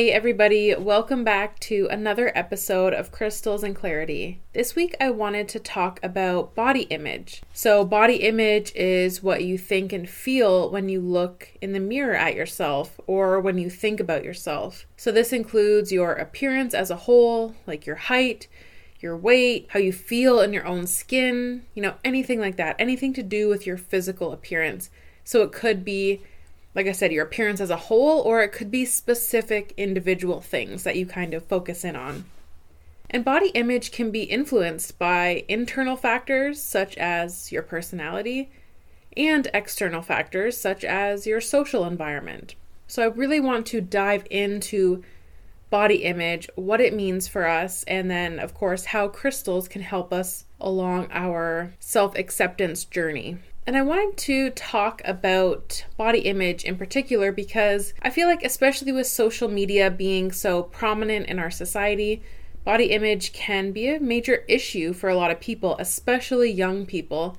Hey, everybody, welcome back to another episode of Crystals and Clarity. This week I wanted to talk about body image. So, body image is what you think and feel when you look in the mirror at yourself or when you think about yourself. So, this includes your appearance as a whole, like your height, your weight, how you feel in your own skin, you know, anything like that, anything to do with your physical appearance. So, it could be like I said, your appearance as a whole, or it could be specific individual things that you kind of focus in on. And body image can be influenced by internal factors such as your personality and external factors such as your social environment. So, I really want to dive into body image, what it means for us, and then, of course, how crystals can help us along our self acceptance journey. And I wanted to talk about body image in particular because I feel like, especially with social media being so prominent in our society, body image can be a major issue for a lot of people, especially young people,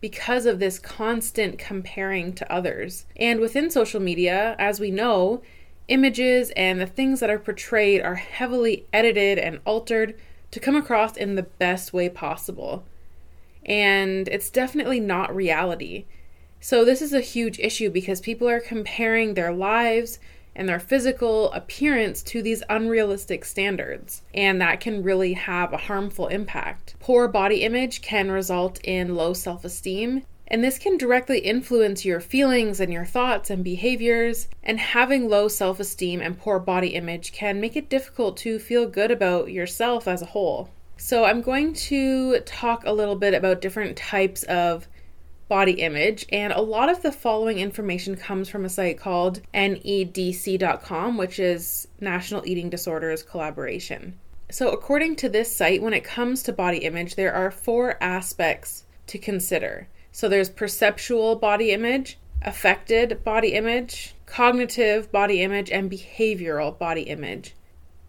because of this constant comparing to others. And within social media, as we know, images and the things that are portrayed are heavily edited and altered to come across in the best way possible and it's definitely not reality. So, this is a huge issue because people are comparing their lives and their physical appearance to these unrealistic standards, and that can really have a harmful impact. Poor body image can result in low self esteem, and this can directly influence your feelings and your thoughts and behaviors. And having low self esteem and poor body image can make it difficult to feel good about yourself as a whole. So, I'm going to talk a little bit about different types of body image, and a lot of the following information comes from a site called NEDC.com, which is National Eating Disorders Collaboration. So, according to this site, when it comes to body image, there are four aspects to consider. So, there's perceptual body image, affective body image, cognitive body image, and behavioral body image.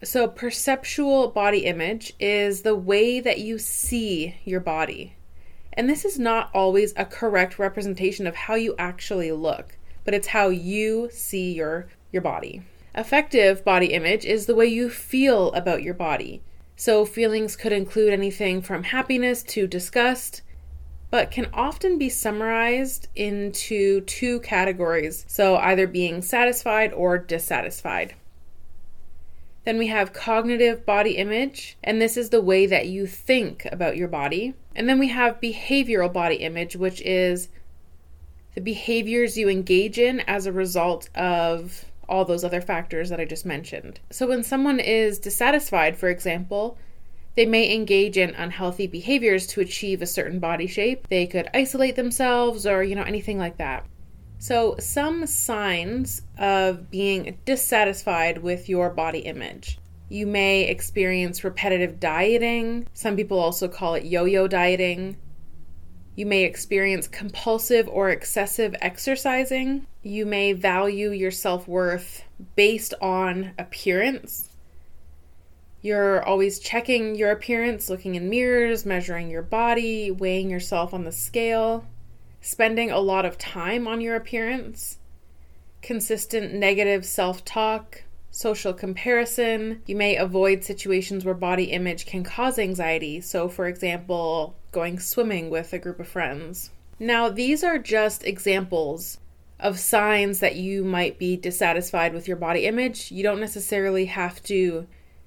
So, perceptual body image is the way that you see your body. And this is not always a correct representation of how you actually look, but it's how you see your, your body. Affective body image is the way you feel about your body. So, feelings could include anything from happiness to disgust, but can often be summarized into two categories. So, either being satisfied or dissatisfied. Then we have cognitive body image, and this is the way that you think about your body. And then we have behavioral body image, which is the behaviors you engage in as a result of all those other factors that I just mentioned. So when someone is dissatisfied, for example, they may engage in unhealthy behaviors to achieve a certain body shape. They could isolate themselves or, you know, anything like that. So, some signs of being dissatisfied with your body image. You may experience repetitive dieting. Some people also call it yo yo dieting. You may experience compulsive or excessive exercising. You may value your self worth based on appearance. You're always checking your appearance, looking in mirrors, measuring your body, weighing yourself on the scale spending a lot of time on your appearance, consistent negative self talk, social comparison. You may avoid situations where body image can cause anxiety. So, for example, going swimming with a group of friends. Now, these are just examples of signs that you might be dissatisfied with your body image. You don't necessarily have to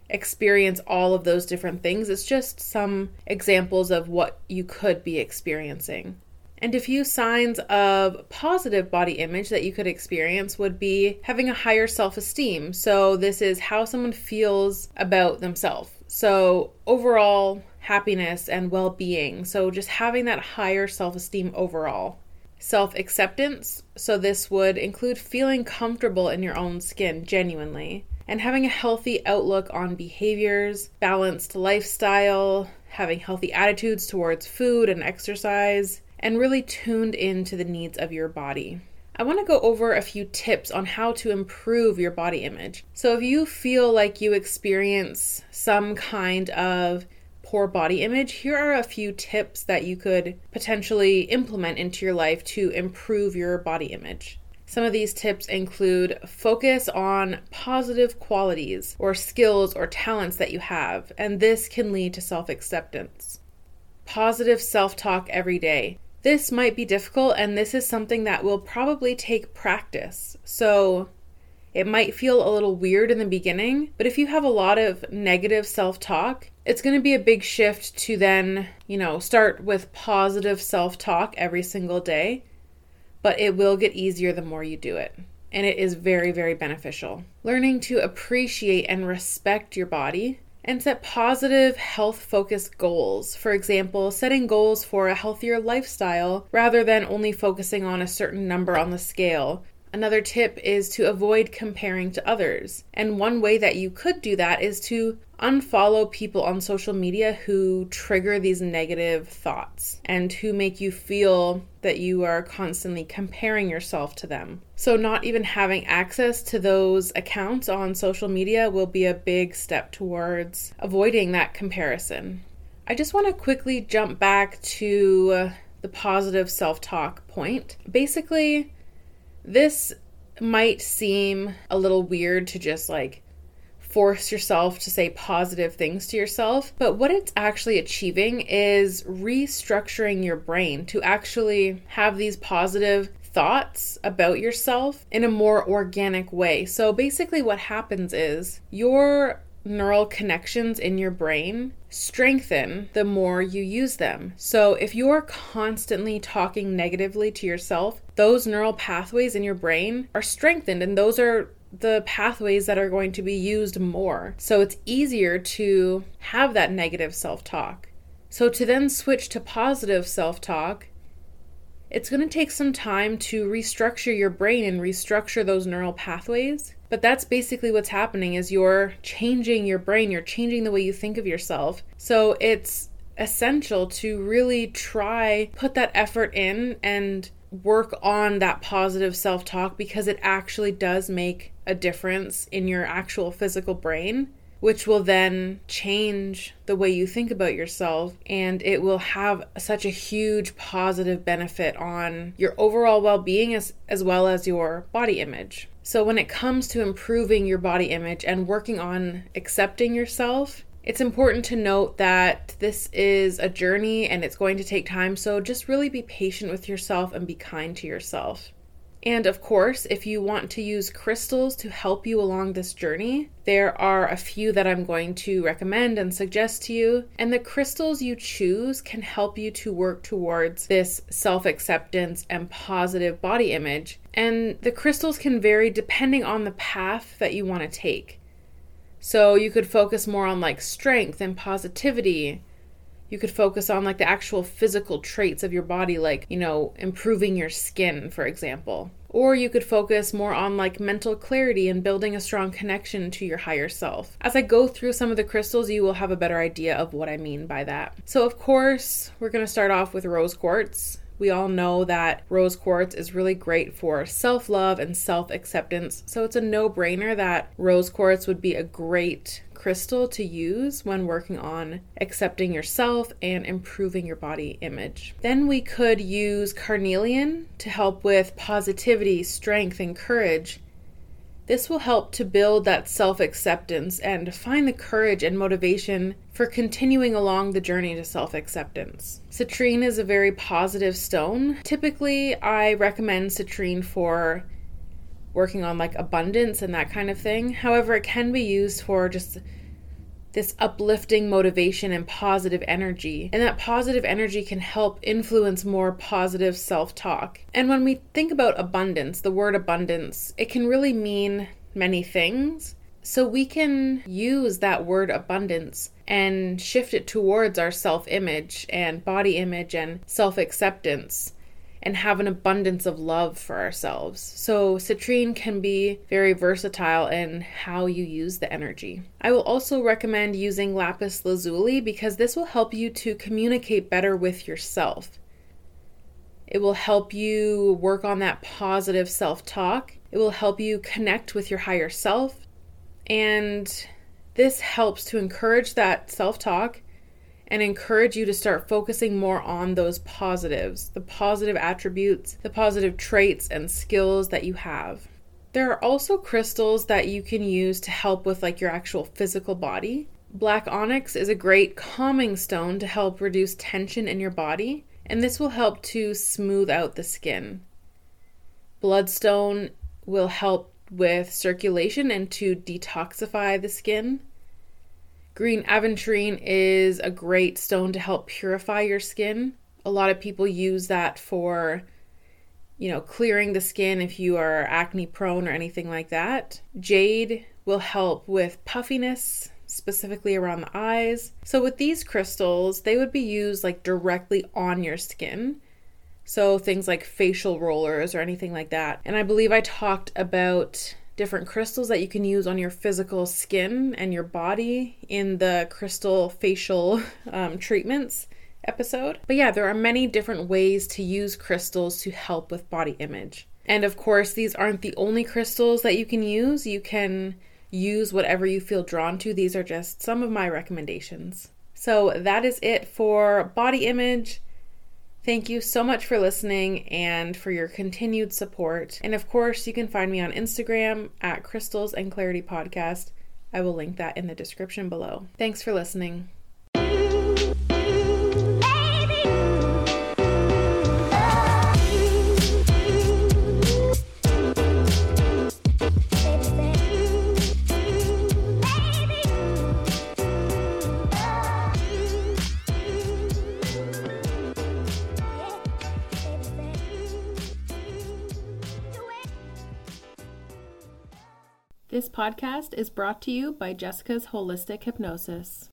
experience all of those different things. It's just some examples of what you could be experiencing. And a few signs of positive body image that you could experience would be having a higher self esteem. So, this is how someone feels about themselves. So, overall happiness and well being. So, just having that higher self esteem overall. Self acceptance. So, this would include feeling comfortable in your own skin genuinely and having a healthy outlook on behaviors, balanced lifestyle, having healthy attitudes towards food and exercise and really tuned into the needs of your body. I want to go over a few tips on how to improve your body image. So, if you feel like you experience some kind of poor body image, here are a few tips that you could potentially implement into your life to improve your body image. Some of these tips include focus on positive qualities or skills or talents that you have, and this can lead to self acceptance. Positive self talk every day. This might be difficult, and this is something that will probably take practice. So, it might feel a little weird in the beginning, but if you have a lot of negative self talk, it's going to be a big shift to then, you know, start with positive self talk every single day. But it will get easier the more you do it. And it is very, very beneficial. Learning to appreciate and respect your body and set positive health focused goals. For example, setting goals for a healthier lifestyle rather than only focusing on a certain number on the scale Another tip is to avoid comparing to others. And one way that you could do that is to unfollow people on social media who trigger these negative thoughts and who make you feel that you are constantly comparing yourself to them. So, not even having access to those accounts on social media will be a big step towards avoiding that comparison. I just want to quickly jump back to the positive self talk point. Basically, this might seem a little weird to just like force yourself to say positive things to yourself, but what it's actually achieving is restructuring your brain to actually have these positive thoughts about yourself in a more organic way. So basically, what happens is your neural connections in your brain strengthen the more you use them. So, if you're constantly talking negatively to yourself, those neural pathways in your brain are strengthened, and those are the pathways that are going to be used more. So, it's easier to have that negative self talk. So, to then switch to positive self talk, it's going to take some time to restructure your brain and restructure those neural pathways. But that's basically what's happening is you're changing your brain, you're changing the way you think of yourself. So it's essential to really try put that effort in and work on that positive self-talk because it actually does make a difference in your actual physical brain which will then change the way you think about yourself and it will have such a huge positive benefit on your overall well-being as, as well as your body image. So when it comes to improving your body image and working on accepting yourself, it's important to note that this is a journey and it's going to take time, so just really be patient with yourself and be kind to yourself. And of course, if you want to use crystals to help you along this journey, there are a few that I'm going to recommend and suggest to you. And the crystals you choose can help you to work towards this self acceptance and positive body image. And the crystals can vary depending on the path that you want to take. So you could focus more on like strength and positivity you could focus on like the actual physical traits of your body, like, you know, improving your skin, for example. Or you could focus more on like mental clarity and building a strong connection to your higher self. As I go through some of the crystals, you will have a better idea of what I mean by that. So, of course, we're going to start off with rose quartz. We all know that rose quartz is really great for self love and self acceptance, so it's a no brainer that rose quartz would be a great crystal to use when working on accepting yourself and improving your body image. Then we could use carnelian to help with positivity, strength, and courage. This will help to build that self acceptance and find the courage and motivation for continuing along the journey to self acceptance. Citrine is a very positive stone. Typically, I recommend citrine for working on like abundance and that kind of thing. However, it can be used for just this uplifting motivation and positive energy. And that positive energy can help influence more positive self talk. And when we think about abundance, the word abundance, it can really mean many things. So we can use that word abundance and shift it towards our self image and body image and self acceptance and have an abundance of love for ourselves. So, citrine can be very versatile in how you use the energy. I will also recommend using lapis lazuli because this will help you to communicate better with yourself. It will help you work on that positive self talk. It will help you connect with your higher self. And this helps to encourage that self talk and encourage you to start focusing more on those positives, the positive attributes, the positive traits and skills that you have. There are also crystals that you can use to help with like your actual physical body. Black onyx is a great calming stone to help reduce tension in your body, and this will help to smooth out the skin. Bloodstone will help with circulation and to detoxify the skin. Green aventurine is a great stone to help purify your skin. A lot of people use that for, you know, clearing the skin if you are acne prone or anything like that. Jade will help with puffiness, specifically around the eyes. So, with these crystals, they would be used like directly on your skin. So, things like facial rollers or anything like that. And I believe I talked about different crystals that you can use on your physical skin and your body in the crystal facial um, treatments episode. But yeah, there are many different ways to use crystals to help with body image. And of course, these aren't the only crystals that you can use. You can use whatever you feel drawn to. These are just some of my recommendations. So that is it for body image. Thank you so much for listening and for your continued support. And of course, you can find me on Instagram at Crystals and Clarity Podcast. I will link that in the description below. Thanks for listening. Podcast is brought to you by Jessica's Holistic Hypnosis.